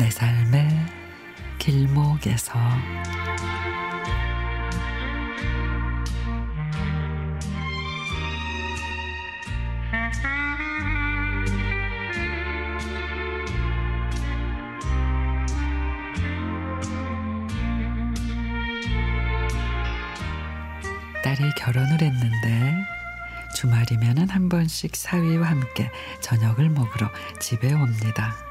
내 삶의 길목에서 딸이 결혼을 했는데 주말이면은 한 번씩 사위와 함께 저녁을 먹으러 집에 옵니다.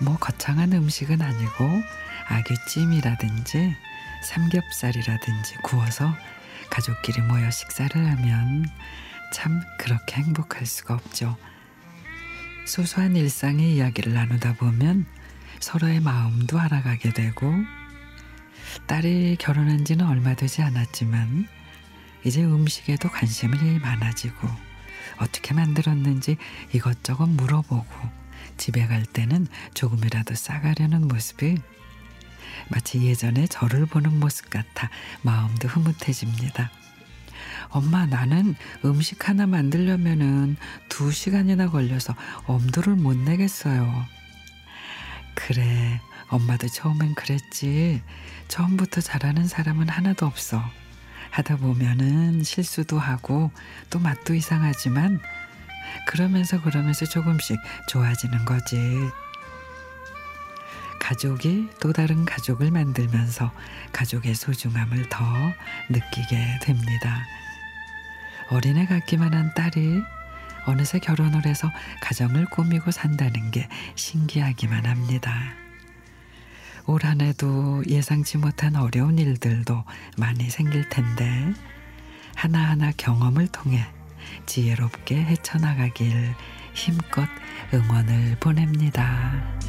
뭐 거창한 음식은 아니고 아귀찜이라든지 삼겹살이라든지 구워서 가족끼리 모여 식사를 하면 참 그렇게 행복할 수가 없죠. 소소한 일상의 이야기를 나누다 보면 서로의 마음도 알아가게 되고 딸이 결혼한 지는 얼마 되지 않았지만 이제 음식에도 관심이 많아지고 어떻게 만들었는지 이것저것 물어보고 집에 갈 때는 조금이라도 싸가려는 모습이 마치 예전에 저를 보는 모습 같아 마음도 흐뭇해집니다. 엄마 나는 음식 하나 만들려면은 두 시간이나 걸려서 엄두를 못 내겠어요. 그래 엄마도 처음엔 그랬지. 처음부터 잘하는 사람은 하나도 없어. 하다 보면은 실수도 하고 또 맛도 이상하지만 그러면서 그러면서 조금씩 좋아지는 거지. 가족이 또 다른 가족을 만들면서 가족의 소중함을 더 느끼게 됩니다. 어린애 같기만 한 딸이 어느새 결혼을 해서 가정을 꾸미고 산다는 게 신기하기만 합니다. 올 한 해도 예상치 못한 어려운 일들도 많이 생길 텐데 하나하나 경험을 통해 지혜롭게 헤쳐나가길 힘껏 응원을 보냅니다.